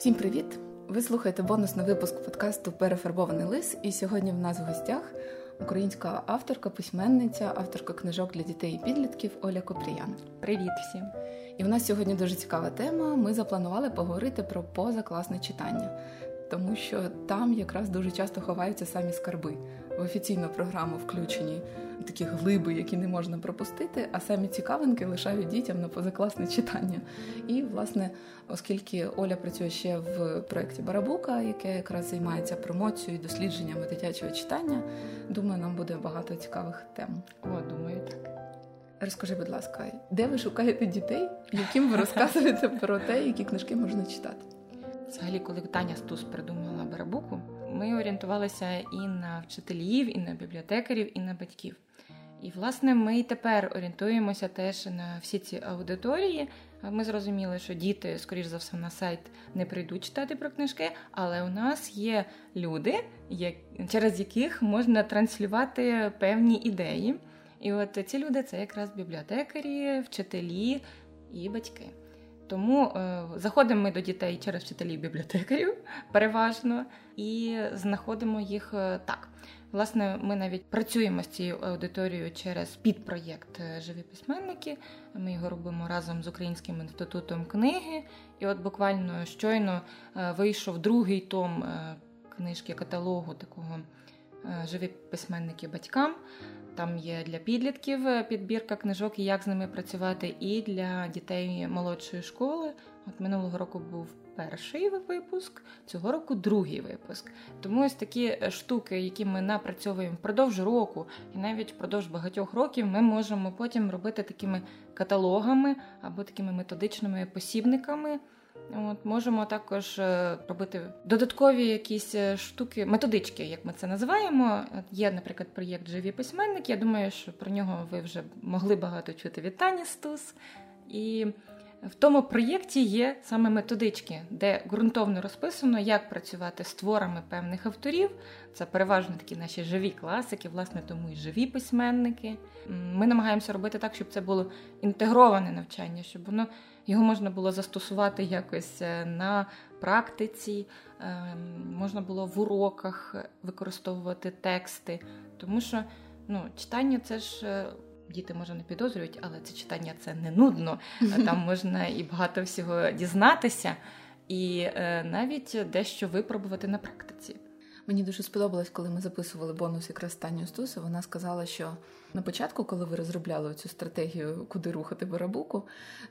Всім привіт! Ви слухаєте бонусний випуск подкасту Перефарбований лис. І сьогодні в нас в гостях українська авторка, письменниця, авторка книжок для дітей і підлітків Оля Копріян. Привіт всім! І в нас сьогодні дуже цікава тема. Ми запланували поговорити про позакласне читання, тому що там якраз дуже часто ховаються самі скарби. В офіційну програму включені такі глиби, які не можна пропустити, а самі цікавинки лишають дітям на позакласне читання. І, власне, оскільки Оля працює ще в проєкті Барабука, яке якраз займається промоцією і дослідженнями дитячого читання, думаю, нам буде багато цікавих тем. О, думаю, так. Розкажи, будь ласка, де ви шукаєте дітей, яким ви розказуєте про те, які книжки можна читати? Взагалі, коли Таня Стус придумала барабуку, ми орієнтувалися і на вчителів, і на бібліотекарів, і на батьків. І, власне, ми і тепер орієнтуємося теж на всі ці аудиторії. Ми зрозуміли, що діти, скоріш за все, на сайт не прийдуть читати про книжки, але у нас є люди, через яких можна транслювати певні ідеї. І от ці люди це якраз бібліотекарі, вчителі і батьки. Тому е, заходимо ми до дітей через вчителів бібліотекарів переважно і знаходимо їх е, так. Власне, ми навіть працюємо з цією аудиторією через підпроєкт е, Живі письменники. Ми його робимо разом з Українським інститутом книги. І от буквально щойно вийшов другий том книжки каталогу такого Живі письменники батькам. Там є для підлітків підбірка книжок і як з ними працювати, і для дітей молодшої школи. От минулого року був перший випуск, цього року другий випуск. Тому ось такі е, штуки, які ми напрацьовуємо впродовж року, і навіть впродовж багатьох років, ми можемо потім робити такими каталогами або такими методичними посібниками. От Можемо також е, робити додаткові якісь е, штуки, методички, як ми це називаємо. Є, наприклад, проєкт Живі письменники. Я думаю, що про нього ви вже могли багато чути від Тані Стус. І в тому проєкті є саме методички, де ґрунтовно розписано, як працювати з творами певних авторів. Це переважно такі наші живі класики, власне, тому і живі письменники. Ми намагаємося робити так, щоб це було інтегроване навчання, щоб воно його можна було застосувати якось е, на практиці, ем, можна було в уроках використовувати тексти, тому що ну, читання це ж. Е, діти може не підозрюють, але це читання це не нудно. Там можна і багато всього дізнатися, і е, навіть дещо випробувати на практиці. Мені дуже сподобалось, коли ми записували бонус якраз Таню Стусу. Вона сказала, що на початку, коли ви розробляли цю стратегію, куди рухати барабуку,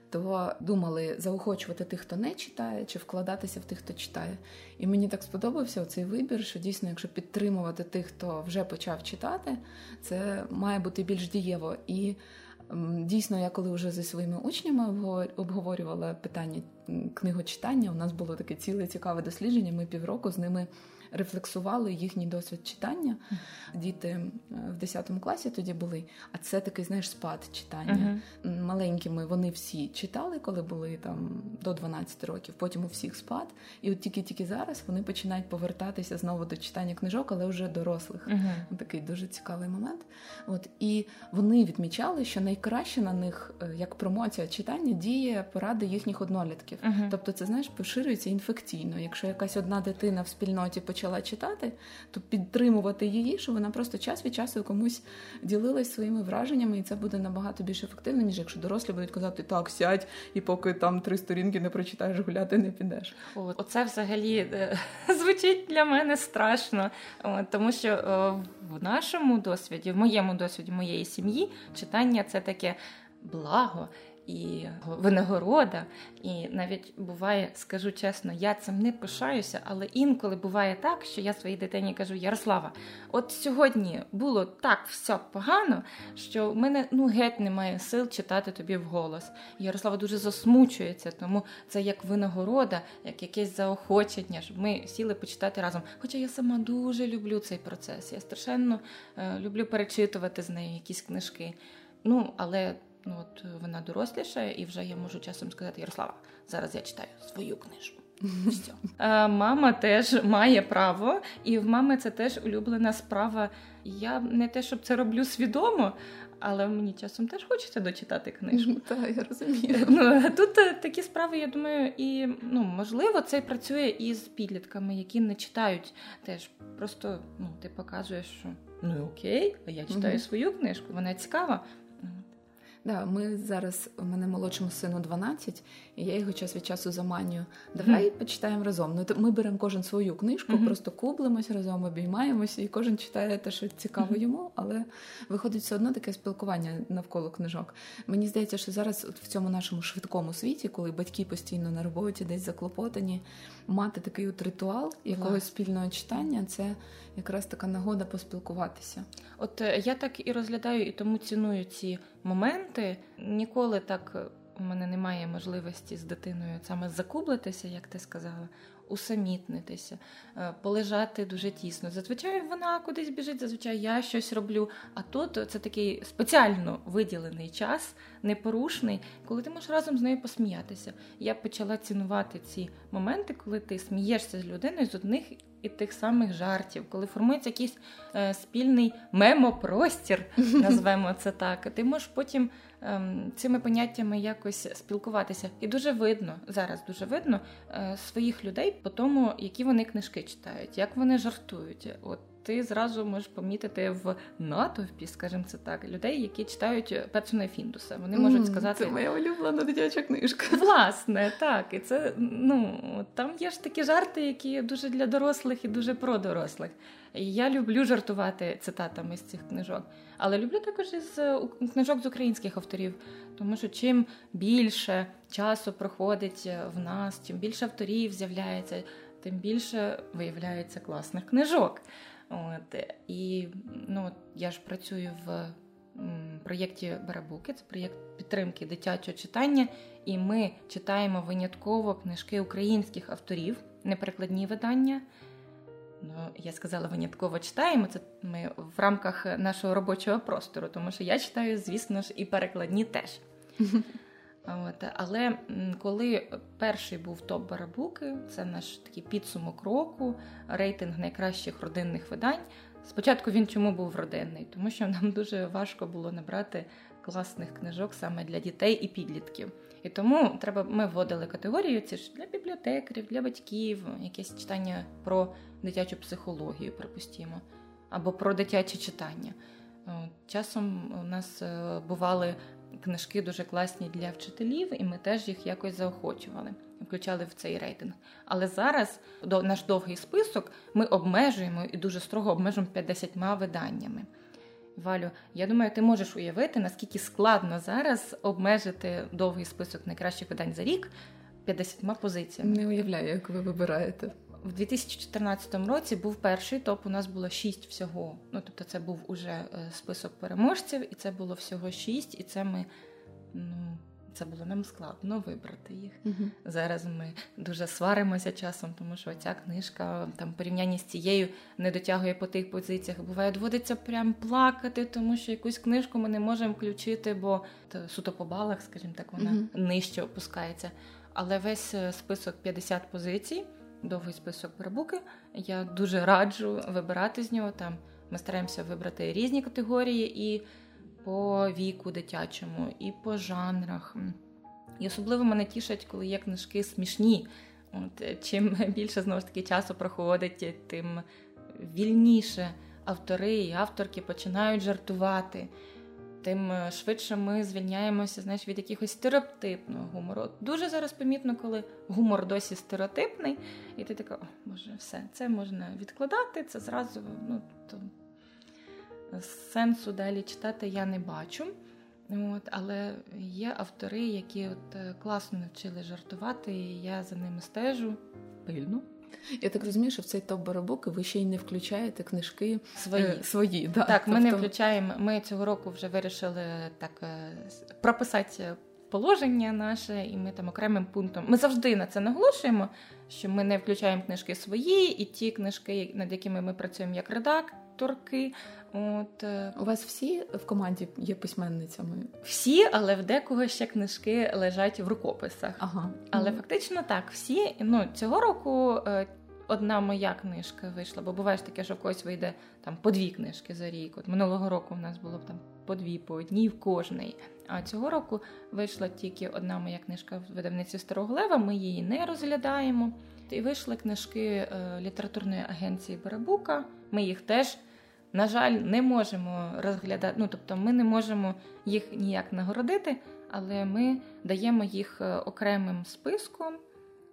то думали заохочувати тих, хто не читає, чи вкладатися в тих, хто читає. І мені так сподобався цей вибір, що дійсно, якщо підтримувати тих, хто вже почав читати, це має бути більш дієво. І Дійсно, я коли вже зі своїми учнями обговорювала питання книгочитання, у нас було таке ціле цікаве дослідження. Ми півроку з ними рефлексували їхній досвід читання. Діти е, в 10 класі тоді були, а це такий, знаєш, спад читання. Uh-huh. Маленькими вони всі читали, коли були там до 12 років, потім у всіх спад. І от тільки-тільки зараз вони починають повертатися знову до читання книжок, але вже дорослих. Uh-huh. Такий дуже цікавий момент. От І вони відмічали, що найкраще на них, е, як промоція читання, діє поради їхніх однолітків. Uh-huh. Тобто, це знаєш, поширюється інфекційно. Якщо якась одна дитина в спільноті починає почала читати, то підтримувати її, щоб вона просто час від часу комусь ділилась своїми враженнями, і це буде набагато більш ефективно, ніж якщо дорослі будуть казати так, сядь, і поки там три сторінки не прочитаєш, гуляти не підеш. О, оце взагалі е, звучить для мене страшно, тому що в нашому досвіді, в моєму досвіді моєї сім'ї, читання це таке благо і винагорода. І навіть буває, скажу чесно, я цим не пишаюся, але інколи буває так, що я своїй дитині кажу: Ярослава, от сьогодні було так все погано, що в мене ну геть немає сил читати тобі вголос. І Ярослава дуже засмучується, тому це як винагорода, як якесь заохочення, щоб ми сіли почитати разом. Хоча я сама дуже люблю цей процес. Я страшенно е, люблю перечитувати з нею якісь книжки. Ну, але Ну от вона доросліша, і вже я можу часом сказати Ярослава, зараз я читаю свою книжку. Все. Мама теж має право, і в мами це теж улюблена справа Я не те, щоб це роблю свідомо, але мені часом теж хочеться дочитати книжку. Так, я розумію. Ну, Тут е, такі справи, я думаю, і ну, можливо, це працює і з підлітками, які не читають теж. Просто ну, ти показуєш, що ну окей, а я читаю mm свою книжку, вона цікава. Да, ми зараз у мене молодшому сину 12, і я його час від часу заманюю. Давай mm почитаємо разом. Ну ми беремо кожен свою книжку, mm-hmm. просто кублимось разом, обіймаємося, і кожен читає те, що цікаво mm-hmm. йому, але виходить все одно таке спілкування навколо книжок. Мені здається, що зараз в цьому нашому швидкому світі, коли батьки постійно на роботі, десь заклопотані, мати такий от ритуал якогось спільного читання, це якраз така нагода поспілкуватися. От е, я так і розглядаю, і тому ціную ці моменти. Ніколи так е, у мене немає можливості з дитиною саме закублитися, як ти сказала усамітнитися, е, полежати дуже тісно. Зазвичай вона кудись біжить, зазвичай я щось роблю. А тут це такий спеціально виділений час, непорушний, коли ти можеш разом з нею посміятися. Я почала цінувати ці моменти, коли ти смієшся з людиною з одних. І тих самих жартів, коли формується якийсь е, спільний мемопростір, назвемо це так, ти можеш потім е, цими поняттями якось спілкуватися. І дуже видно зараз дуже видно е, своїх людей по тому, які вони книжки читають, як вони жартують. От ти зразу можеш помітити в натовпі, скажімо це так, людей, які читають Пецуна Фіндуса. Вони можуть сказати, це моя улюблена дитяча книжка. Власне, так. І це ну там є ж такі жарти, які дуже для дорослих і дуже про дорослих. Я люблю жартувати цитатами з цих книжок, але люблю також із е, книжок з українських авторів, тому що чим більше часу проходить е, в нас, чим більше авторів з'являється, тим більше виявляється класних книжок. От і ну я ж працюю в проєкті Барабуки, це проєкт підтримки дитячого читання, і ми читаємо винятково книжки українських авторів, неперекладні видання. Ну, я сказала, винятково читаємо. Це ми в рамках нашого робочого простору, тому що я читаю, звісно ж, і перекладні теж. От, Але коли перший був топ Барабуки, це наш такий підсумок року, рейтинг найкращих родинних видань. Спочатку він чому був родинний? Тому що нам дуже важко було набрати класних книжок саме для дітей і підлітків. І тому треба ми вводили категорію ці ж для бібліотекарів, для батьків, якесь читання про дитячу психологію, припустімо, або про дитяче читання. Часом у нас е, бували книжки дуже класні для вчителів, і ми теж їх якось заохочували, включали в цей рейтинг. Але зараз наш довгий список ми обмежуємо і дуже строго обмежуємо 50 виданнями. Валю, я думаю, ти можеш уявити, наскільки складно зараз обмежити довгий список найкращих видань за рік 50 позиціями. Не уявляю, як ви вибираєте. В 2014 році був перший топ. У нас було шість всього. Ну тобто, це був уже е, список переможців, і це було всього шість. І це ми ну це було нам складно вибрати їх. uh Зараз ми дуже сваримося часом, тому що ця книжка там порівнянні з цією не дотягує по тих позиціях. Буває, доводиться прям плакати, тому що якусь книжку ми не можемо включити, бо суто по балах, скажімо так, вона uh нижче опускається. Але весь е, список 50 позицій довгий список барабуки. Я дуже раджу вибирати з нього. Там ми стараємося вибрати різні категорії і по віку дитячому, і по жанрах. І особливо мене тішать, коли є книжки смішні. От, Чим більше знову ж таки часу проходить, тим вільніше автори і авторки починають жартувати тим е, швидше ми звільняємося знаєш, від якихось стереотипного гумору. Дуже зараз помітно, коли гумор досі стереотипний, і ти така, о, боже, все, це можна відкладати, це зразу ну, то сенсу далі читати я не бачу. От, Але є автори, які от е, класно навчили жартувати, і я за ними стежу пильно. Я так розумію, що в цей топ барабуки ви ще й не включаєте книжки свої. Е, свої да. Так, тобто... ми не тобто включаємо. Ми цього року вже вирішили так е, прописати положення наше, і ми там окремим пунктом. Ми завжди на це наголошуємо, що ми не включаємо книжки свої, і ті книжки, над якими ми працюємо як редакторки. От е, у вас всі в команді є письменницями? Всі, але в декого ще книжки лежать в рукописах. Ага. Але mm. фактично так, всі ну цього року. Е, одна моя книжка вийшла, бо буває ж таке, що в когось вийде там по дві книжки за рік. От минулого року у нас було б там по дві, по одній в кожний. А цього року вийшла тільки одна моя книжка в видавниці Старого Лева. Ми її не розглядаємо. І вийшли книжки е, літературної агенції Барабука. Ми їх теж, на жаль, не можемо розглядати. Ну тобто, ми не можемо їх ніяк нагородити, але ми даємо їх е, окремим списком.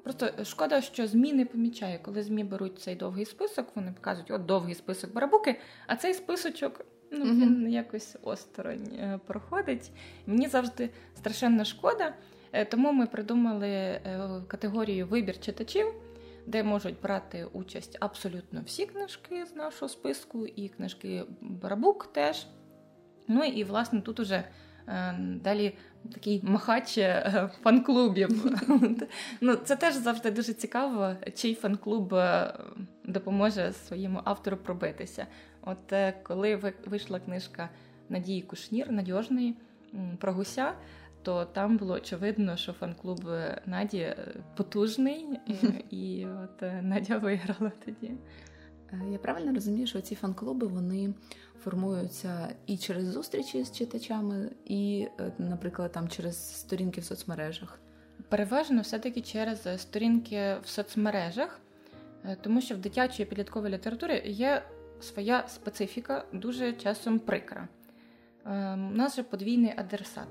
Просто шкода, що ЗМІ не помічає, коли ЗМІ беруть цей довгий список, вони показують от довгий список барабуки, а цей списочок ну, він mm-hmm. якось осторонь е, проходить. Мені завжди страшенно шкода. Е, тому ми придумали категорію вибір читачів, де можуть брати участь абсолютно всі книжки з нашого списку, і книжки Барабук теж. Ну і власне тут уже далі такий махач фан-клубів. ну, Це теж завжди дуже цікаво, чий фан-клуб допоможе своєму автору пробитися. От коли вийшла книжка Надії Кушнір, надіжної про гуся то там було очевидно, що фан-клуб Наді е, потужний, і от е, Надя виграла тоді. Е, я правильно розумію, що ці фан-клуби вони формуються і через зустрічі з читачами, і, наприклад, там через сторінки в соцмережах. Переважно все-таки через сторінки в соцмережах, тому що в дитячій підлітковій літературі є своя специфіка, дуже часом прикра. У нас же подвійний адресат.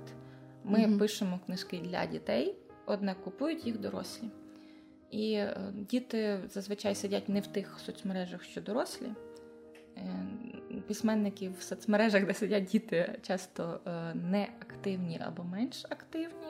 Ми mm пишемо книжки для дітей, однак купують їх дорослі. І е, діти зазвичай сидять не в тих соцмережах, що дорослі. Е, письменники в соцмережах, де сидять діти, часто е, не активні або менш активні.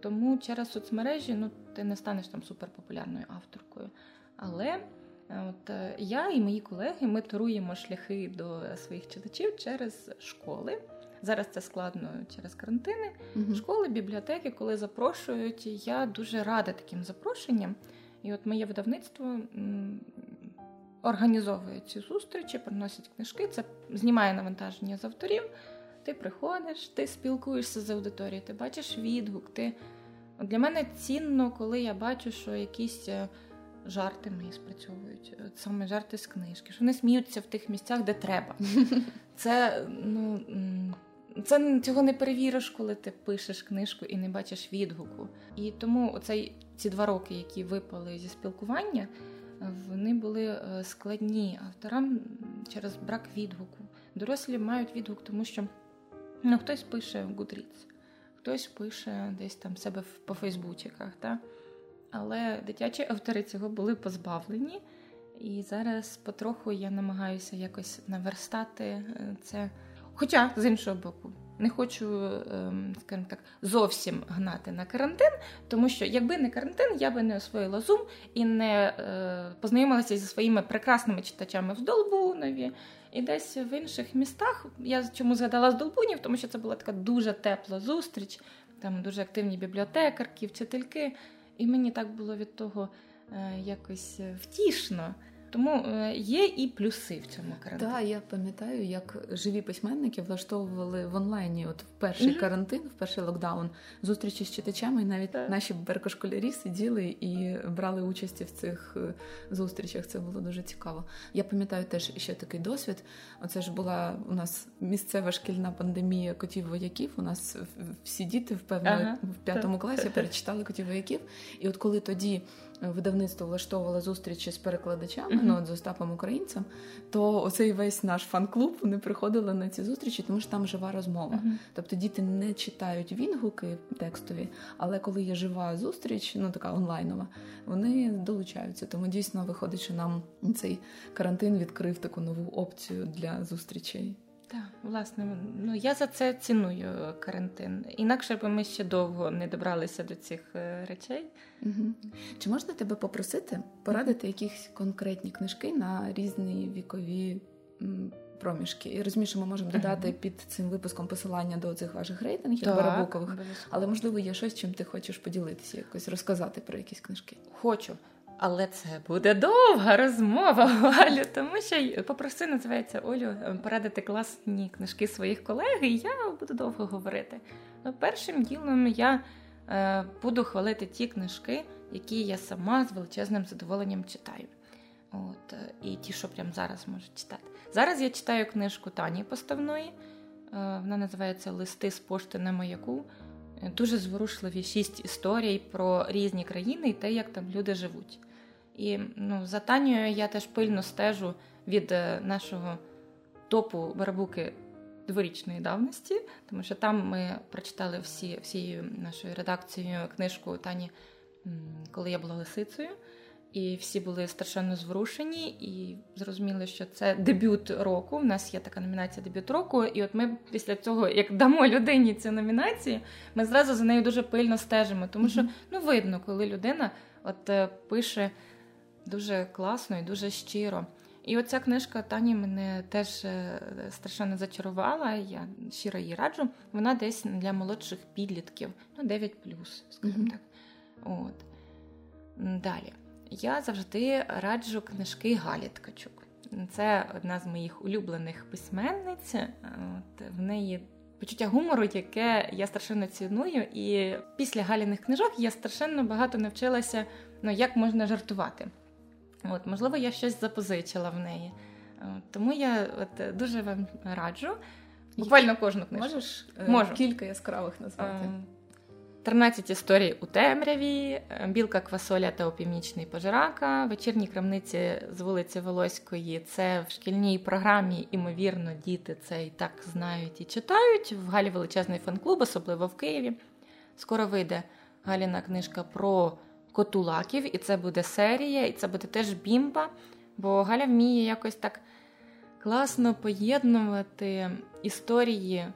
Тому через соцмережі ну, ти не станеш там суперпопулярною авторкою. Але от я і мої колеги ми туруємо шляхи до своїх читачів через школи. Зараз це складно через карантини. uh Школи, бібліотеки, коли запрошують, я дуже рада таким запрошенням. І от моє видавництво організовує ці зустрічі, приносять книжки, це знімає навантаження з авторів. Ти приходиш, ти спілкуєшся з аудиторією, ти бачиш відгук. Ти... От Для мене цінно, коли я бачу, що якісь е, жарти мої спрацьовують, от саме жарти з книжки, що вони сміються в тих місцях, де треба. Це ну, це цього не перевіриш, коли ти пишеш книжку і не бачиш відгуку. І тому оцей ці два роки, які випали зі спілкування, вони були е, складні авторам через брак відгуку. Дорослі мають відгук, тому що ну, хтось пише в Goodreads, хтось пише десь там себе по Фейсбучиках. Та? Але дитячі автори цього були позбавлені. І зараз потроху я намагаюся якось наверстати е, це. Хоча, з іншого боку, не хочу, ем, скажімо так, зовсім гнати на карантин, тому що якби не карантин, я би не освоїла Zoom і не е, познайомилася зі своїми прекрасними читачами в Долбунові. І десь в інших містах я чому згадала з Долбунів, тому що це була така дуже тепла зустріч, там дуже активні бібліотекарки, вчительки. І мені так було від того е, якось втішно. Тому е, є і плюси в цьому карантині. Так, я пам'ятаю, як живі письменники влаштовували в онлайні, от в перший mm-hmm. карантин, в перший локдаун, зустрічі з читачами, і навіть так. наші беркошколярі сиділи і брали участь в цих е, зустрічах. Це було дуже цікаво. Я пам'ятаю теж ще такий досвід. Оце ж була у нас місцева шкільна пандемія котів вояків. У нас всі діти впевнено ага, в п'ятому класі перечитали котів вояків. І от коли тоді видавництво влаштовувало зустрічі з перекладачами, uh-huh. ну от з Остапом Українцем, то оцей весь наш фан-клуб вони приходили на ці зустрічі, тому що там жива розмова. Uh-huh. Тобто діти не читають відгуки текстові, але коли є жива зустріч, ну така онлайнова, вони долучаються. Тому дійсно виходить, що нам цей карантин відкрив таку нову опцію для зустрічей. Так, власне, ну я за це ціную карантин. Інакше б ми ще довго не добралися до цих е, речей. Угу. Чи можна тебе попросити порадити якісь конкретні книжки на різні вікові проміжки? І розумію, що ми можемо додати угу. під цим випуском посилання до цих ваших рейтингів барабукових, але можливо є щось, чим ти хочеш поділитися, якось розказати про якісь книжки. Хочу. Але це буде довга розмова, Валю, тому що попроси, називається Олю, порадити класні книжки своїх колег, і я буду довго говорити. Ну, першим ділом я е, буду хвалити ті книжки, які я сама з величезним задоволенням читаю. От, І ті, що прямо зараз можуть читати. Зараз я читаю книжку Тані Поставної. Вона називається Листи з пошти на маяку. Дуже зворушливі шість історій про різні країни і те, як там люди живуть. І ну, за Танією я теж пильно стежу від нашого топу барабуки дворічної давності, тому що там ми прочитали всі, всією нашою редакцією книжку Тані, коли я була лисицею. І всі були страшенно зворушені і зрозуміли, що це дебют року. У нас є така номінація дебют року. І от ми після цього, як дамо людині цю номінацію, ми зразу за нею дуже пильно стежимо. Тому що ну видно, коли людина от е, пише дуже класно і дуже щиро. І оця книжка Тані мене теж е, страшенно зачарувала. Я щиро її раджу. Вона десь для молодших підлітків, ну 9 скажімо mm-hmm. так. От. Далі. Я завжди раджу книжки Галі Ткачук. Це одна з моїх улюблених письменниць. От, В неї почуття гумору, яке я страшенно ціную. І після Галіних книжок я страшенно багато навчилася, ну, як можна жартувати. От, Можливо, я щось запозичила в неї. Тому я от, дуже вам раджу. Буквально кожну книжку. Можеш е, Можу. кілька яскравих назвати? 13 історій у темряві, білка квасоля та опівнічний пожирака, вечірні крамниці з вулиці Волоської. Це в шкільній програмі, імовірно, діти це і так знають і читають. В Галі величезний фан-клуб, особливо в Києві. Скоро вийде Галіна книжка про котулаків, і це буде серія, і це буде теж бімба. Бо Галя вміє якось так класно поєднувати історії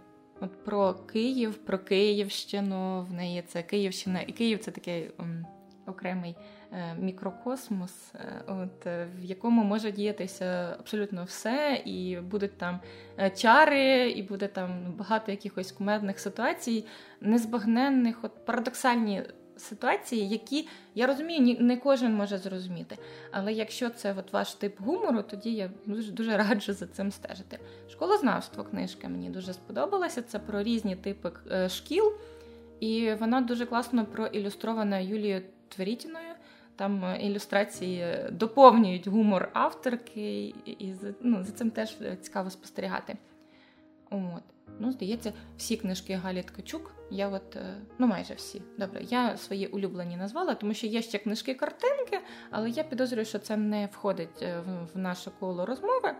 от про Київ, про Київщину. В неї це Київщина, і Київ це такий ом, окремий е, мікрокосмос, е, от, в якому може діятися абсолютно все, і будуть там е, чари, і буде там багато якихось кумедних ситуацій, незбагненних, от парадоксальні ситуації, які я розумію, не кожен може зрозуміти. Але якщо це от ваш тип гумору, тоді я дуже дуже раджу за цим стежити. Школознавство книжка мені дуже сподобалася. Це про різні типи е, шкіл, і вона дуже класно проілюстрована Юлією Тверітіною. Там е, ілюстрації доповнюють гумор авторки, і ну, за цим теж цікаво спостерігати. От. Ну, здається, всі книжки Галі Ткачук. Я от, е, ну майже всі. Добре, я свої улюблені назвала, тому що є ще книжки-картинки, але я підозрюю, що це не входить е, в наше коло розмови.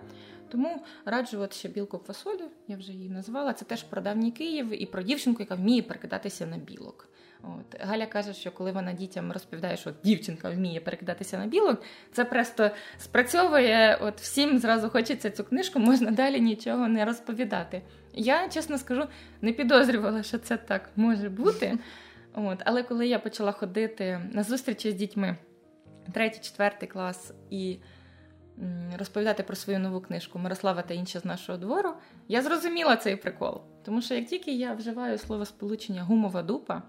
Тому раджу от ще білку фасолю, я вже її назвала. Це теж про давній Київ і про дівчинку, яка вміє перекидатися на білок. От Галя каже, що коли вона дітям розповідає, що дівчинка вміє перекидатися на білок, це просто спрацьовує. От всім зразу хочеться цю книжку, можна далі нічого не розповідати. Я чесно скажу, не підозрювала, що це так може бути. От, Але коли я почала ходити на зустрічі з дітьми, третій, четвертий клас і розповідати про свою нову книжку Мирослава та інші з нашого двору, я зрозуміла цей прикол. Тому що як тільки я вживаю слово сполучення гумова дупа,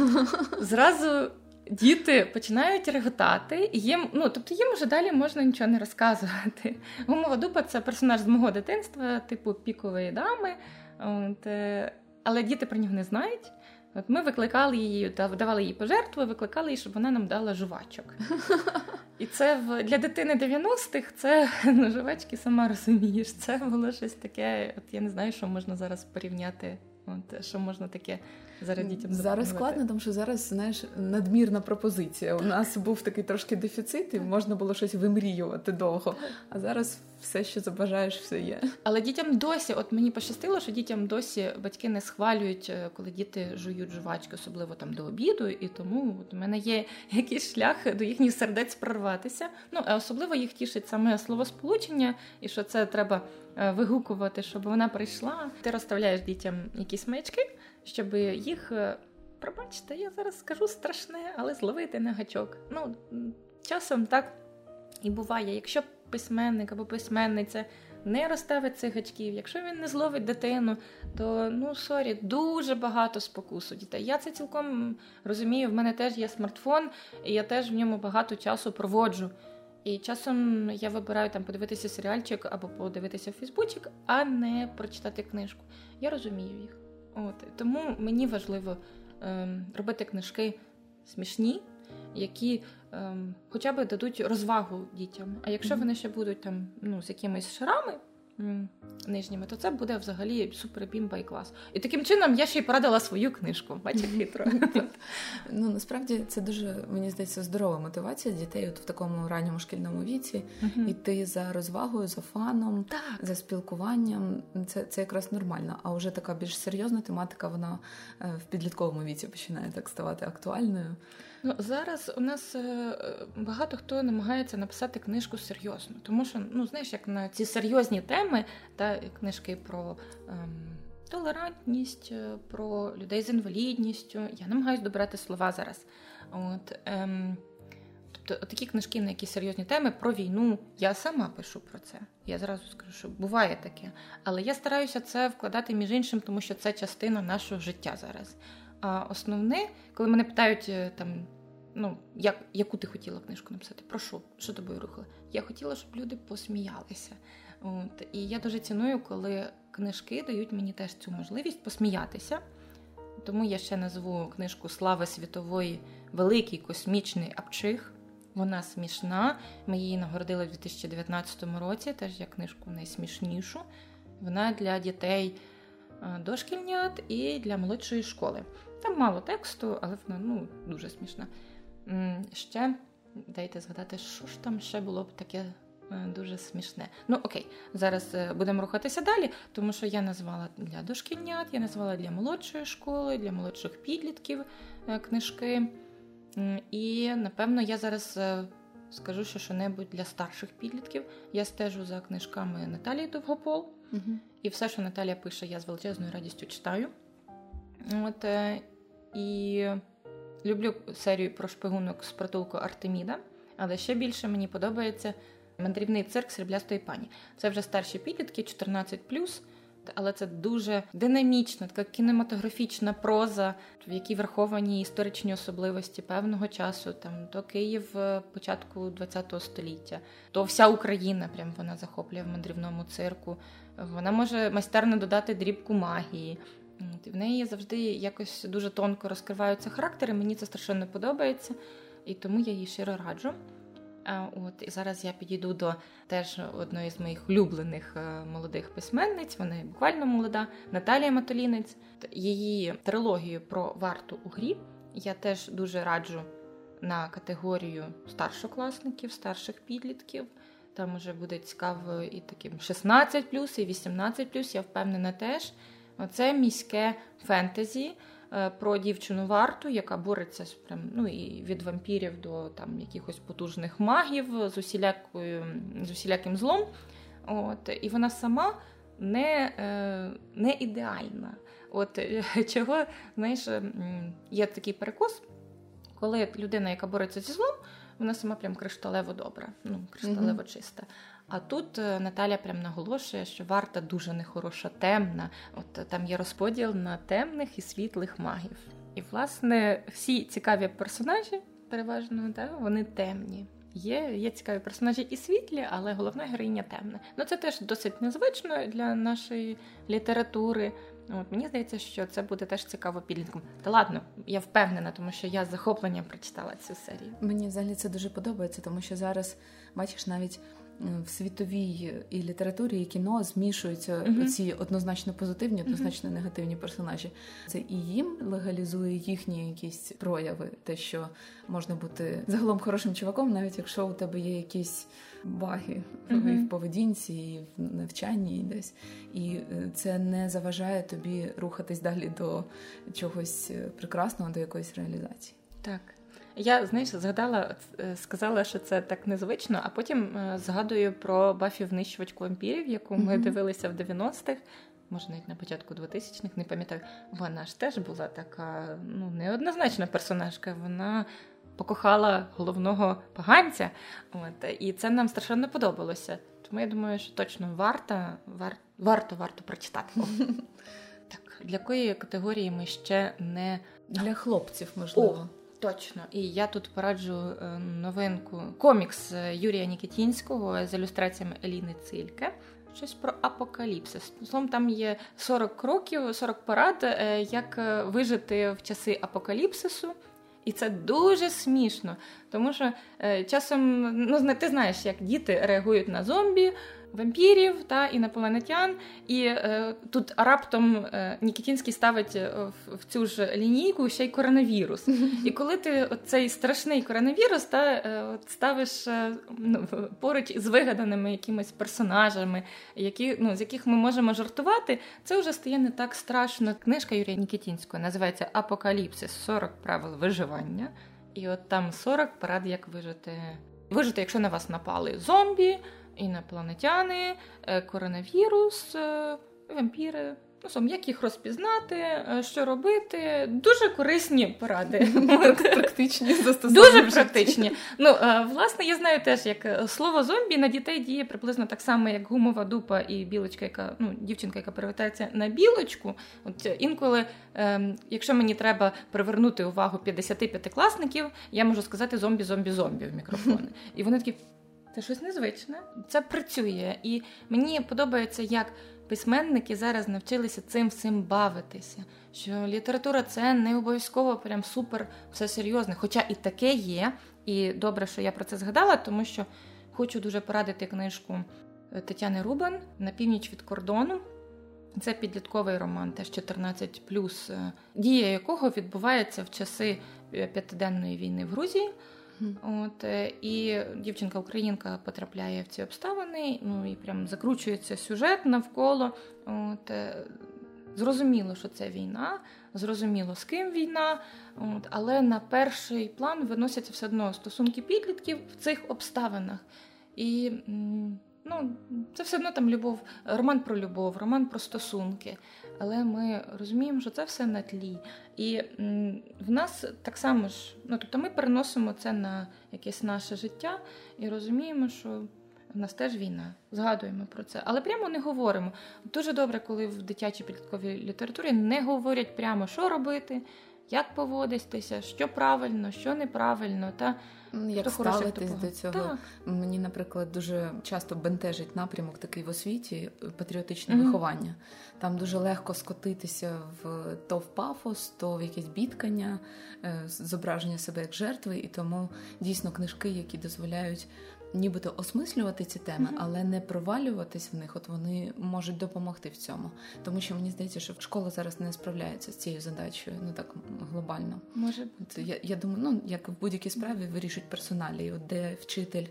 зразу діти починають реготати, і їм, ну тобто їм вже далі можна нічого не розказувати. Гумова дупа це персонаж з мого дитинства, типу пікової дами. От, е, Але діти про нього не знають. От Ми викликали її, давали їй пожертву, викликали її, щоб вона нам дала жувачок. І це для дитини 90-х це ну, жувачки, сама розумієш. Це було щось таке. От я не знаю, що можна зараз порівняти. От що можна таке зараз дітям зараз складно, тому що зараз знаєш надмірна пропозиція. У нас був такий трошки дефіцит, і можна було щось вимріювати довго. А зараз все, що забажаєш, все є. Але дітям досі, от мені пощастило, що дітям досі батьки не схвалюють, е, коли діти жують жувачки, особливо там до обіду. І тому от у мене є якийсь шлях до їхніх сердець прорватися. Ну а особливо їх тішить саме словосполучення, і що це треба е, вигукувати, щоб вона прийшла. Ти розставляєш дітям якісь маячки, щоб їх. Е, пробачте, я зараз скажу страшне, але зловити на гачок. Ну, часом так і буває. Якщо письменник або письменниця не розставить цих гачків, якщо він не зловить дитину, то ну sorry, дуже багато спокус у дітей. Я це цілком розумію. В мене теж є смартфон, і я теж в ньому багато часу проводжу. І часом я вибираю там подивитися серіальчик або подивитися Фейсбучик, а не прочитати книжку. Я розумію їх. От Тому мені важливо ем, робити книжки смішні які ем, хоча б дадуть розвагу дітям. А якщо вони ще будуть там ну, з якимись шарами нижніми, то це буде взагалі супер бімба і клас. І таким чином я ще й порадила свою книжку. Бачите, хитро. Ну насправді це дуже мені здається здорова мотивація дітей от в такому ранньому шкільному віці йти за розвагою, за фаном, так. за спілкуванням. Це це якраз нормально. А вже така більш серйозна тематика, вона е, в підлітковому віці починає так ставати актуальною. Ну зараз у нас е, багато хто намагається написати книжку серйозно, тому що ну знаєш, як на ці серйозні теми, та книжки про ем, толерантність, е, про людей з інвалідністю. Я намагаюся добирати слова зараз. От ем, тобто такі книжки на які серйозні теми про війну. Я сама пишу про це. Я зразу скажу, що буває таке, але я стараюся це вкладати між іншим, тому що це частина нашого життя зараз. А основне, коли мене питають е, там ну, як, яку ти хотіла книжку написати? Про що? Що тобою рухало? Я хотіла, щоб люди посміялися. От. І я дуже ціную, коли книжки дають мені теж цю можливість посміятися. Тому я ще назву книжку Слави світової Великий космічний апчих. Вона смішна. Ми її нагородили в 2019 році, теж як книжку найсмішнішу. Вона для дітей е, дошкільнят і для молодшої школи. Там мало тексту, але вона ну, дуже смішна. Ще дайте згадати, що ж там ще було б таке е, дуже смішне. Ну окей, зараз е, будемо рухатися далі, тому що я назвала для дошкільнят, я назвала для молодшої школи, для молодших підлітків е, книжки. І напевно я зараз скажу що що-небудь для старших підлітків. Я стежу за книжками Наталії Довгопол, угу. і все, що Наталія пише, я з величезною радістю читаю. От, І Люблю серію про шпигунок з притулку Артеміда, але ще більше мені подобається мандрівний цирк сріблястої пані. Це вже старші підлітки, 14 але це дуже динамічна, така кінематографічна проза, в якій враховані історичні особливості певного часу. Там то Київ е, початку ХХ століття, то вся Україна прям вона захоплює в мандрівному цирку. Вона може майстерно додати дрібку магії. В неї завжди якось дуже тонко розкриваються характери. Мені це страшенно подобається, і тому я її щиро раджу. От І зараз я підійду до теж одної з моїх улюблених е, молодих письменниць. Вона буквально молода, Наталія Матолінець. Її трилогію про варту у грі я теж дуже раджу на категорію старшокласників, старших підлітків. Там вже буде цікаво і таким 16 і 18 Я впевнена теж. Оце міське фентезі е, про дівчину варту, яка бореться прям, ну, і від вампірів до там якихось потужних магів з усілякою, з усіляким злом. От, І вона сама не е, не ідеальна. От чого, знаєш, є такий перекос, коли людина, яка бореться зі злом, вона сама прям кришталево добра, ну, кришталево чиста. А тут е, Наталя прям наголошує, що варта дуже нехороша, темна. От е, там є розподіл на темних і світлих магів. І, власне, всі цікаві персонажі, переважно, да, вони темні. Є є цікаві персонажі і світлі, але головна героїня темна. Ну це теж досить незвично для нашої літератури. От Мені здається, що це буде теж цікаво підліткам. Та ладно, я впевнена, тому що я з захопленням прочитала цю серію. Мені взагалі це дуже подобається, тому що зараз бачиш навіть в світовій і літературі, і кіно змішуються uh-huh. ці однозначно позитивні, однозначно uh-huh. негативні персонажі. Це і їм легалізує їхні якісь прояви, те, що можна бути загалом хорошим чуваком, навіть якщо у тебе є якісь баги uh-huh. і в поведінці, і в навчанні, і десь. І е, це не заважає тобі рухатись далі до чогось е, прекрасного, до якоїсь реалізації. Так. Я знаєш, згадала, е, сказала, що це так незвично, а потім е, згадую про Бафі внищувачку вампірів, яку ми mm-hmm. дивилися в 90-х. Може, навіть на початку 2000-х, не пам'ятаю. Вона ж теж була така ну, неоднозначна персонажка. Вона покохала головного поганця. От, І це нам страшенно подобалося. Тому я думаю, що точно варто вар, варто варто прочитати. Так, для якої категорії ми ще не для хлопців, можливо. Точно, і я тут пораджу е, новинку комікс е, Юрія Нікітінського з ілюстраціями Еліни Цильке. Щось про апокаліпсис. Словом, там є 40 кроків, 40 порад, е, як вижити в часи апокаліпсису. І це дуже смішно, тому що часом ну ти знаєш, як діти реагують на зомбі, вампірів та інопланетян. І е, тут раптом е, Нікітінський ставить е, в, в цю ж лінійку ще й коронавірус. І коли ти цей страшний коронавірус та е, ставиш ну, поруч із вигаданими якимись персонажами, які ну з яких ми можемо жартувати, це вже стає не так страшно. Книжка Юрія Нікітінського називається Апокаліпсис 40 правил виживання. І от там 40 порад, як вижити. Вижити, якщо на вас напали зомбі, інопланетяни, е, коронавірус, е, вампіри. Ну, сам, як їх розпізнати, е, що робити? Дуже корисні поради. Практичні Дуже практичні. Ну, власне, я знаю теж, як слово зомбі на дітей діє приблизно так само, як гумова дупа і білочка, яка ну, дівчинка, яка перевертається на білочку. От інколи, ем, якщо мені треба привернути увагу 55-класників, я можу сказати зомбі, зомбі, зомбі в мікрофон. І вони такі. Це щось незвичне. Це працює. І мені подобається, як письменники зараз навчилися цим всім бавитися. Що література це не обов'язково прям супер все серйозне. Хоча і таке є. І добре, що я про це згадала, тому що хочу дуже порадити книжку Тетяни Рубан на північ від кордону. Це підлітковий роман, теж 14 е, дія якого відбувається в часи е, п'ятиденної війни в Грузії. От, е, І дівчинка-українка потрапляє в ці обставини, ну і прям закручується сюжет навколо. От, е, Зрозуміло, що це війна, зрозуміло, з ким війна, от, але на перший план виносяться все одно стосунки підлітків в цих обставинах. І ну, це все одно там любов, роман про любов, роман про стосунки. Але ми розуміємо, що це все на тлі. І в нас так само ж, ну тобто ми переносимо це на якесь наше життя і розуміємо, що в нас теж війна, згадуємо про це, але прямо не говоримо. Дуже добре, коли в дитячій підлітковій літературі не говорять прямо, що робити, як поводитися, що правильно, що неправильно. Та як ставитись до цього. Так. Мені, наприклад, дуже часто бентежить напрямок такий в освіті патріотичне mm-hmm. виховання. Там дуже легко скотитися в то в пафос, то в якесь бідкання, е, зображення себе як жертви, і тому дійсно книжки, які дозволяють нібито осмислювати ці теми, mm-hmm. але не провалюватись в них. От вони можуть допомогти в цьому, тому що мені здається, що школа зараз не справляється з цією задачею, ну так глобально. Може От я я думаю, ну як в будь-якій справі вирішують персоналі, от де вчитель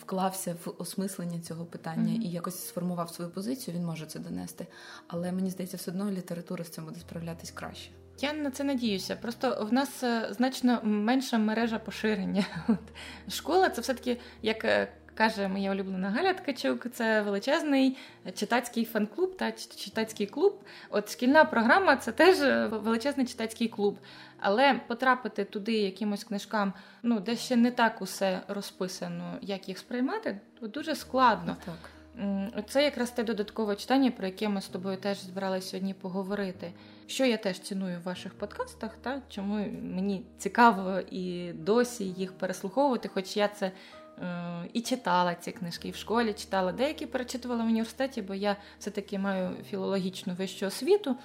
вклався в осмислення цього питання mm-hmm. і якось сформував свою позицію, він може це донести. Але мені здається, все одно література з цим буде справлятись краще. Я на це надіюся. Просто в нас е, значно менша мережа поширення. Школа це все-таки, як е, каже моя улюблена Галя Ткачук, це величезний читацький фан-клуб та читацький клуб. От шкільна програма це теж е, величезний читацький клуб. Але потрапити туди якимось книжкам, ну де ще не так усе розписано, як їх сприймати, то дуже складно. Так. Це якраз те додаткове читання, про яке ми з тобою теж збиралися сьогодні поговорити. Що я теж ціную в ваших подкастах, та чому мені цікаво і досі їх переслуховувати, хоч я це е, і читала ці книжки, і в школі читала, деякі перечитувала в університеті, бо я все-таки маю філологічну вищу освіту.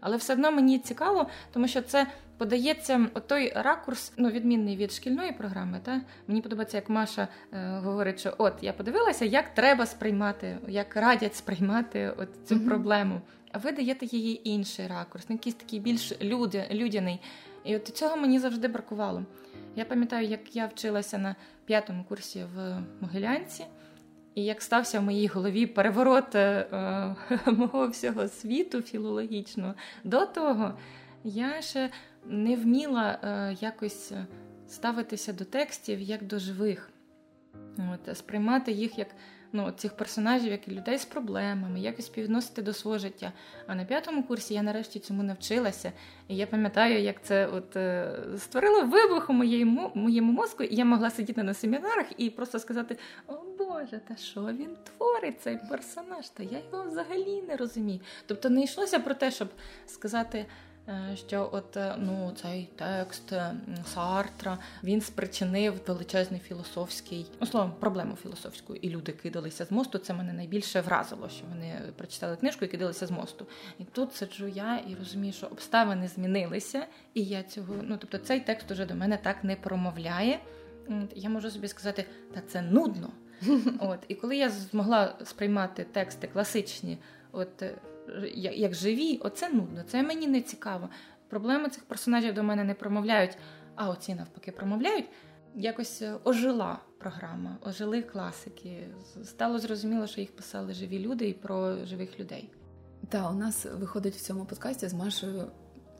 Але все одно мені цікаво, тому що це подається той ракурс, ну відмінний від шкільної програми. Та мені подобається, як Маша е, говорить, що от я подивилася, як треба сприймати, як радять сприймати от цю mm-hmm. проблему. Ви даєте її інший ракурс, ну, якийсь такий більш люди, людяний. І от цього мені завжди бракувало. Я пам'ятаю, як я вчилася на п'ятому курсі в Могилянці. І як стався в моїй голові переворот е, мого всього світу філологічного, до того я ще не вміла е, якось ставитися до текстів як до живих, От, сприймати їх як ну, цих персонажів, як і людей з проблемами, якось співносити до свого життя. А на п'ятому курсі я нарешті цьому навчилася. І я пам'ятаю, як це от е, створило вибух у моєму, моєму мозку, і я могла сидіти на семінарах і просто сказати: О Боже, та що він творить, цей персонаж? Та я його взагалі не розумію. Тобто не йшлося про те, щоб сказати. Е, що от е, ну цей текст Сартра він спричинив величезний філософський ну, словом, проблему філософську, і люди кидалися з мосту. Це мене найбільше вразило, що вони прочитали книжку і кидалися з мосту. І тут сиджу я і розумію, що обставини змінилися, і я цього ну тобто цей текст уже до мене так не промовляє. Я можу собі сказати, та це нудно. От і коли я змогла сприймати тексти класичні, от е, як живі, оце нудно, це мені не цікаво. Проблеми цих персонажів до мене не промовляють, а оці навпаки промовляють. Якось е, ожила програма, ожили класики. Стало зрозуміло, що їх писали живі люди і про живих людей. Так, у нас виходить в цьому подкасті з Машою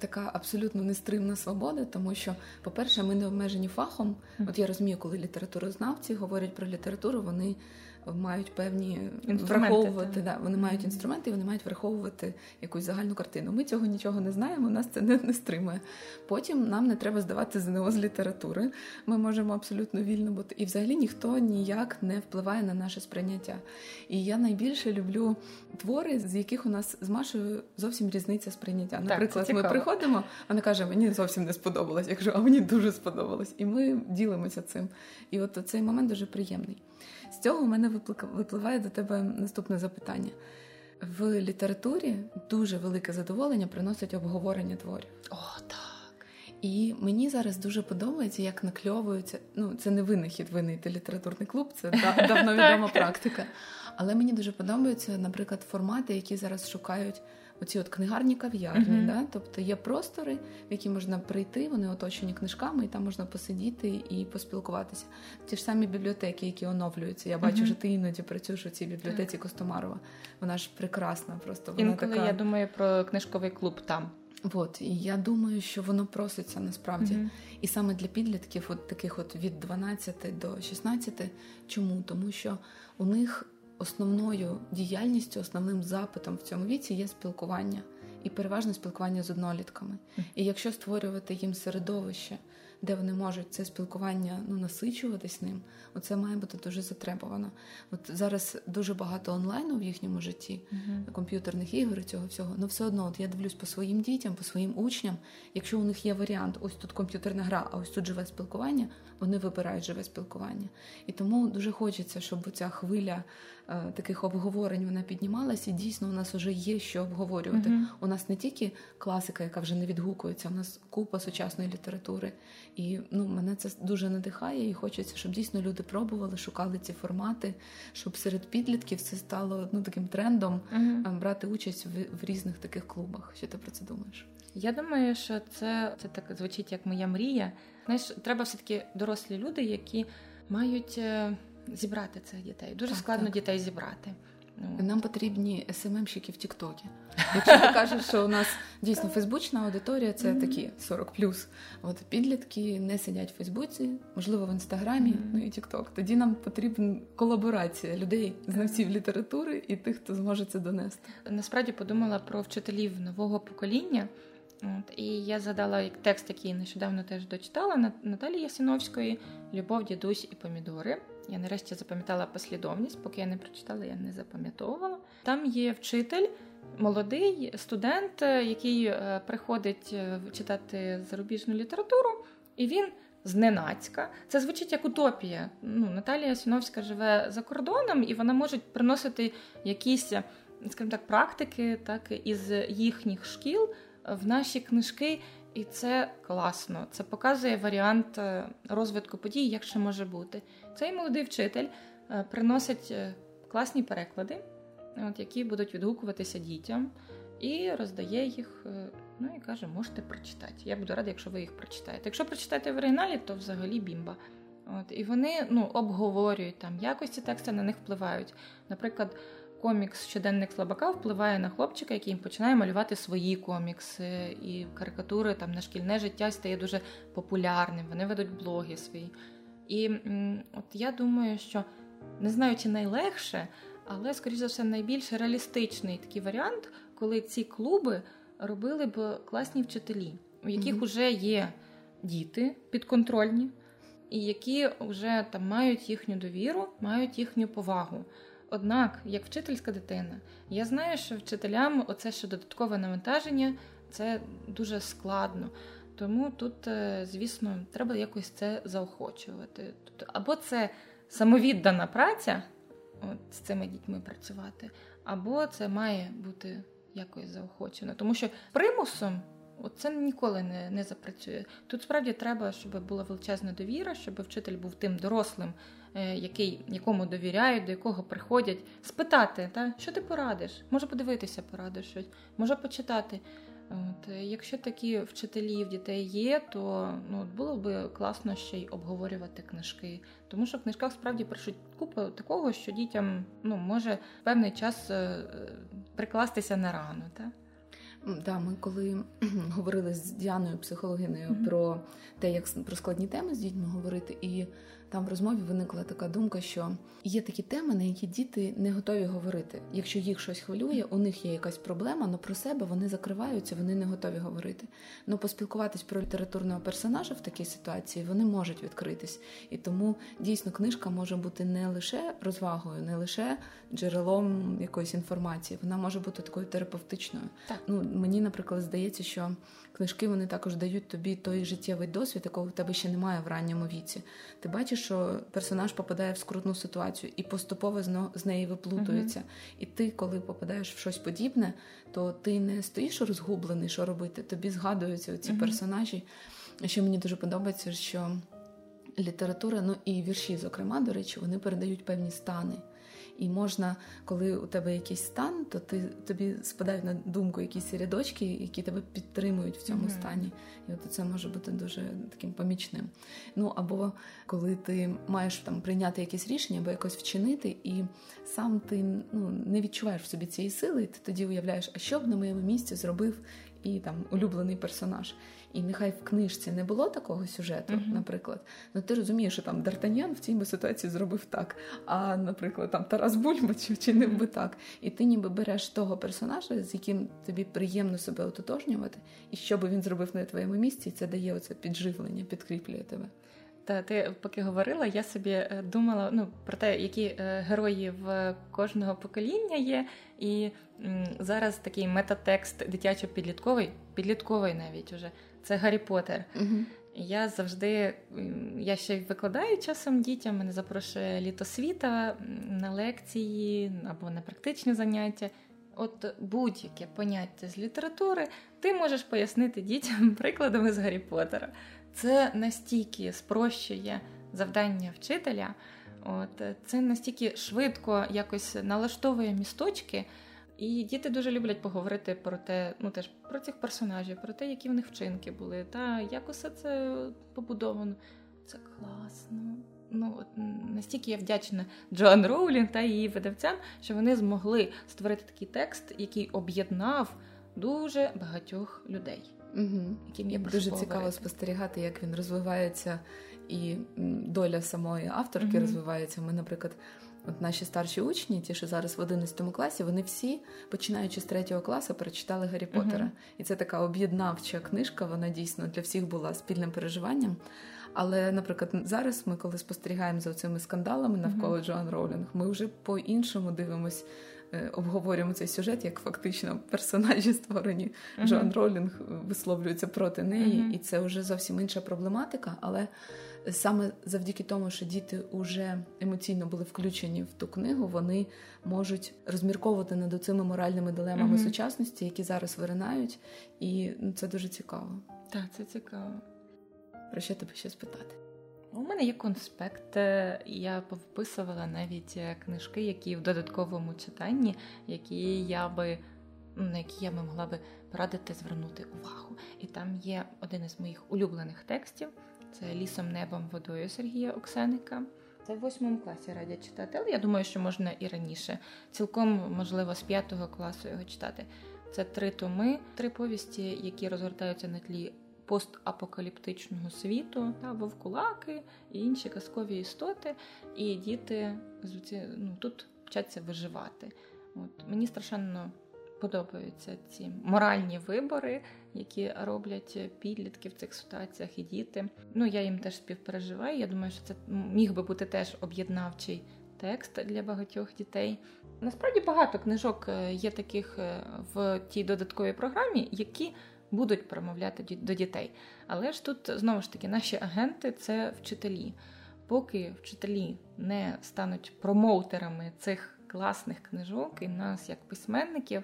така абсолютно нестримна свобода, тому що, по-перше, ми не обмежені фахом. От я розумію, коли літературознавці говорять про літературу, вони мають певні враховувати. Да, Вони мають інструменти, і вони мають враховувати якусь загальну картину. Ми цього нічого не знаємо, нас це не, не стримує. Потім нам не треба здавати ЗНО з літератури. Ми можемо абсолютно вільно бути. І взагалі ніхто ніяк не впливає на наше сприйняття. І я найбільше люблю твори, з яких у нас з Машою зовсім різниця сприйняття. Наприклад, так, ми приходимо, вона каже, мені зовсім не сподобалось. Я кажу, а мені дуже сподобалось. І ми ділимося цим. І от цей момент дуже приємний. З цього у мене випливає до тебе наступне запитання. В літературі дуже велике задоволення приносить обговорення творів. О, так. І мені зараз дуже подобається, як накльовуються. Ну, це не винахід винайти літературний клуб, це давно відома практика. Але мені дуже подобаються, наприклад, формати, які зараз шукають оці от книгарні кав'ярні. Uh-huh. Да? Тобто є простори, в які можна прийти, вони оточені книжками, і там можна посидіти і поспілкуватися. Ті ж самі бібліотеки, які оновлюються. Я бачу, uh-huh. що ти іноді працюєш у цій бібліотеці Костомарова. Вона ж прекрасна. Просто вона Інколи така... я думаю про книжковий клуб там. От, і я думаю, що воно проситься насправді. Mm-hmm. І саме для підлітків, от таких от від 12 до 16. Чому? Тому що у них основною діяльністю, основним запитом в цьому віці є спілкування і переважно спілкування з однолітками. І якщо створювати їм середовище, де вони можуть це спілкування ну, насичуватись ним, оце має бути дуже затребувано. От зараз дуже багато онлайну в їхньому житті, uh-huh. комп'ютерних ігор і цього всього. Ну все одно, от я дивлюсь по своїм дітям, по своїм учням. Якщо у них є варіант, ось тут комп'ютерна гра, а ось тут живе спілкування, вони вибирають живе спілкування. І тому дуже хочеться, щоб ця хвиля таких обговорень вона піднімалася. І дійсно у нас вже є що обговорювати. Uh-huh. У нас не тільки класика, яка вже не відгукується, у нас купа сучасної літератури. І ну, мене це дуже надихає, і хочеться, щоб дійсно люди пробували, шукали ці формати, щоб серед підлітків це стало ну, таким трендом uh-huh. брати участь в, в різних таких клубах. Що ти про це думаєш? Я думаю, що це це так звучить як моя мрія. Знаєш, треба все таки дорослі люди, які мають е, зібрати цих дітей. Дуже так, складно так. дітей зібрати. Ну, Нам потрібні СММщики в Тіктокі. Якщо ти кажеш, що у нас дійсно фейсбучна аудиторія, це такі 40 От підлітки не сидять в Фейсбуці, можливо, в інстаграмі, ну і Тікток. Тоді нам потрібна колаборація людей, знавців літератури і тих, хто зможе це донести. Насправді подумала про вчителів нового покоління. От, І я згадала текст, який нещодавно теж дочитала Наталії Ясиновської Любов, дідусь і помідори. Я нарешті запам'ятала послідовність, поки я не прочитала, я не запам'ятовувала. Там є вчитель, молодий студент, е, який е, приходить е, читати зарубіжну літературу, і він зненацька. Це звучить як утопія. Ну, Наталія Сіновська живе за кордоном, і вона може приносити якісь, скажімо так, практики, так із їхніх шкіл в наші книжки. І це класно. Це показує варіант розвитку подій, як ще може бути. Цей молодий вчитель е, приносить е, класні переклади, от, які будуть відгукуватися дітям, і роздає їх. Е, ну і каже, можете прочитати. Я буду рада, якщо ви їх прочитаєте. Якщо прочитаєте в оригіналі, то взагалі бімба. От, І вони ну, обговорюють там якості тексту на них впливають. Наприклад, комікс Щоденник слабака впливає на хлопчика, який починає малювати свої комікси, і карикатури там на шкільне життя стає дуже популярним. Вони ведуть блоги свої. І от я думаю, що не знаю, чи найлегше, але, скоріш за все, найбільш реалістичний такий варіант, коли ці клуби робили б класні вчителі, у яких mm-hmm. вже є діти підконтрольні, і які вже там мають їхню довіру, мають їхню повагу. Однак, як вчительська дитина, я знаю, що вчителям оце ще додаткове навантаження це дуже складно. Тому тут, е, звісно, треба якось це заохочувати. Або це самовіддана праця, от з цими дітьми працювати, або це має бути якось заохочено. Тому що примусом це ніколи не не запрацює. Тут справді треба, щоб була величезна довіра, щоб вчитель був тим дорослим, який, якому довіряють, до якого приходять, спитати, та, що ти порадиш, може подивитися, порадиш щось, може почитати. От, е, Якщо такі вчителі в дітей є, то ну, було б класно ще й обговорювати книжки. Тому що в книжках справді пишуть купу такого, що дітям ну, може певний час е, прикластися на рану. Так? Да, ми коли говорили з Діаною, психологиною mm-hmm. про те, як про складні теми з дітьми говорити, і там в розмові виникла така думка, що є такі теми, на які діти не готові говорити. Якщо їх щось хвилює, у них є якась проблема, але про себе вони закриваються, вони не готові говорити. Ну поспілкуватись про літературного персонажа в такій ситуації вони можуть відкритись. І тому дійсно книжка може бути не лише розвагою, не лише джерелом якоїсь інформації, вона може бути такою терапевтичною. Так. Ну мені, наприклад, здається, що книжки вони також дають тобі той життєвий досвід, якого в тебе ще немає в ранньому віці. Ти бачиш, що персонаж попадає в скрутну ситуацію і поступово з неї виплутується. Uh-huh. І ти, коли попадаєш в щось подібне, то ти не стоїш розгублений, що робити. Тобі згадуються ці uh-huh. персонажі. Що мені дуже подобається, що література, ну і вірші, зокрема, до речі, вони передають певні стани. І можна, коли у тебе якийсь стан, то ти тобі спадають на думку якісь рядочки, які тебе підтримують в цьому mm-hmm. стані. І от це може бути дуже таким помічним. Ну або коли ти маєш там прийняти якесь рішення або якось вчинити, і сам ти ну не відчуваєш в собі цієї сили, і ти тоді уявляєш, а що б на моєму місці зробив і там улюблений персонаж. І нехай в книжці не було такого сюжету, uh-huh. наприклад. Ну ти розумієш, що там Д'Артаньян в цій би ситуації зробив так. А, наприклад, там Тарас Бульба вчинив би так. І ти ніби береш того персонажа, з яким тобі приємно себе ототожнювати, і що би він зробив на твоєму місці, і це дає оце підживлення, підкріплює тебе. Та ти поки говорила, я собі е, думала ну, про те, які е, герої в кожного покоління є. І м, зараз такий метатекст дитячо-підлітковий, підлітковий навіть уже це Гаррі Поттер. Угу. Я завжди я ще й викладаю часом дітям, мене запрошує літосвіта на лекції або на практичні заняття. От будь-яке поняття з літератури ти можеш пояснити дітям прикладами з Гаррі Поттера. Це настільки спрощує завдання вчителя, от це настільки швидко якось налаштовує місточки. І діти дуже люблять поговорити про те, ну теж про цих персонажів, про те, які в них вчинки були, та як усе це побудовано. Це класно. Ну от настільки я вдячна Джоан Роулінг та її видавцям, що вони змогли створити такий текст, який об'єднав дуже багатьох людей. Угу. Яким я Дуже цікаво спостерігати, як він розвивається, і доля самої авторки угу. розвивається. Ми, наприклад, от наші старші учні, ті, що зараз в 11 класі, вони всі, починаючи з третього класу, перечитали Гаррі Поттера. Угу. І це така об'єднавча книжка. Вона дійсно для всіх була спільним переживанням. Але, наприклад, зараз ми, коли спостерігаємо за цими скандалами навколо uh-huh. Джоан Роулінг, ми вже по-іншому дивимось Е, обговорюємо цей сюжет, як фактично персонажі створені uh-huh. Джоан Ролінг висловлюються проти неї, uh-huh. і це вже зовсім інша проблематика. Але саме завдяки тому, що діти вже емоційно були включені в ту книгу, вони можуть розмірковувати над цими моральними дилемами uh-huh. сучасності, які зараз виринають, і ну, це дуже цікаво. Так, це цікаво. Про що тебе ще спитати? У мене є конспект. Я повписувала навіть е, книжки, які в додатковому читанні, які я би на які я би могла би порадити звернути увагу. І там є один із моїх улюблених текстів: це лісом, небом, водою Сергія Оксеника. Це в восьмому класі радять читати, але я думаю, що можна і раніше. Цілком можливо з п'ятого класу його читати. Це три томи, три повісті, які розгортаються на тлі постапокаліптичного світу, та вовкулаки і інші казкові істоти, і діти ну, тут вчаться виживати. От Мені страшенно подобаються ці моральні вибори, які роблять підлітки в цих ситуаціях і діти. Ну я їм теж співпереживаю. Я думаю, що це міг би бути теж об'єднавчий текст для багатьох дітей. Насправді багато книжок е, є таких е, в тій додатковій програмі, які будуть промовляти до дітей. Але ж тут знову ж таки наші агенти це вчителі. Поки вчителі не стануть промоутерами цих класних книжок і нас, як письменників,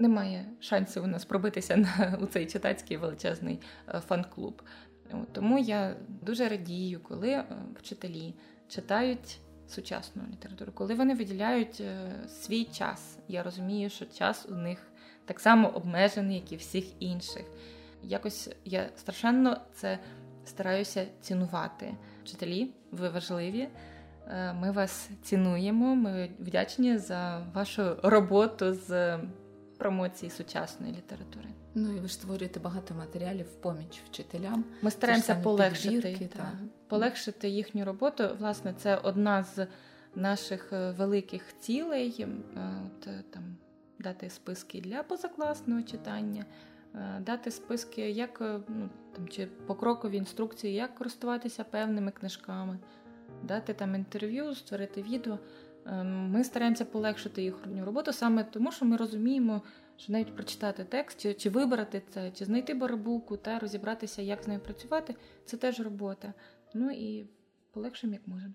немає шансів у нас пробитися на у цей читацький величезний е, фан-клуб. Тому я дуже радію, коли е, вчителі читають сучасну літературу, коли вони виділяють е, свій час. Я розумію, що час у них так само обмежений, як і всіх інших. Якось я страшенно це стараюся цінувати. Вчителі, ви важливі. Ми вас цінуємо. Ми вдячні за вашу роботу з промоції сучасної літератури. Ну і ви ж створюєте багато матеріалів в поміч вчителям. Ми стараємося полегшити підбірки, та, та. полегшити їхню роботу. Власне, це одна з наших е, великих цілей. Е, от, там дати списки для позакласного читання. Дати списки, як ну там чи покрокові інструкції, як користуватися певними книжками, дати там інтерв'ю, створити відео. Ем, ми стараємося полегшити їхню роботу саме тому, що ми розуміємо, що навіть прочитати текст, чи, чи вибрати це, чи знайти барабулку та розібратися, як з нею працювати, це теж робота. Ну і полегшимо, як можемо.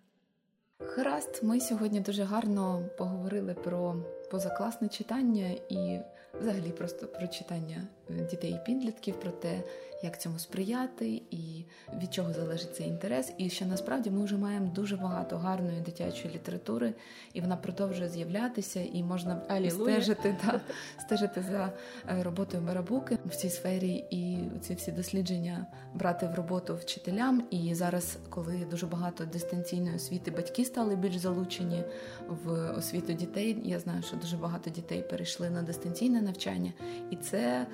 Гаразд, ми сьогодні дуже гарно поговорили про позакласне читання і взагалі просто про читання дітей і підлітків, про те, як цьому сприяти і від чого залежить цей інтерес. І що насправді ми вже маємо дуже багато гарної дитячої літератури, і вона продовжує з'являтися, і можна стежити та стежити за е, роботою Барабуки в цій сфері, і ці всі дослідження брати в роботу вчителям. І зараз, коли дуже багато дистанційної освіти, батьки стали більш залучені в освіту дітей. Я знаю, що дуже багато дітей перейшли на дистанційне навчання, і це е,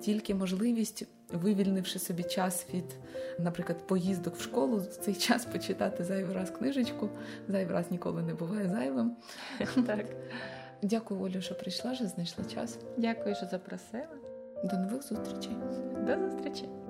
тільки можливість вивільнивши собі час від, наприклад, поїздок в школу, в цей час почитати зайвий раз книжечку, зайвий раз ніколи не буває зайвим. Так. Дякую, Олю, що прийшла, що знайшла час. Дякую, що запросила. До нових зустрічей. До зустрічі.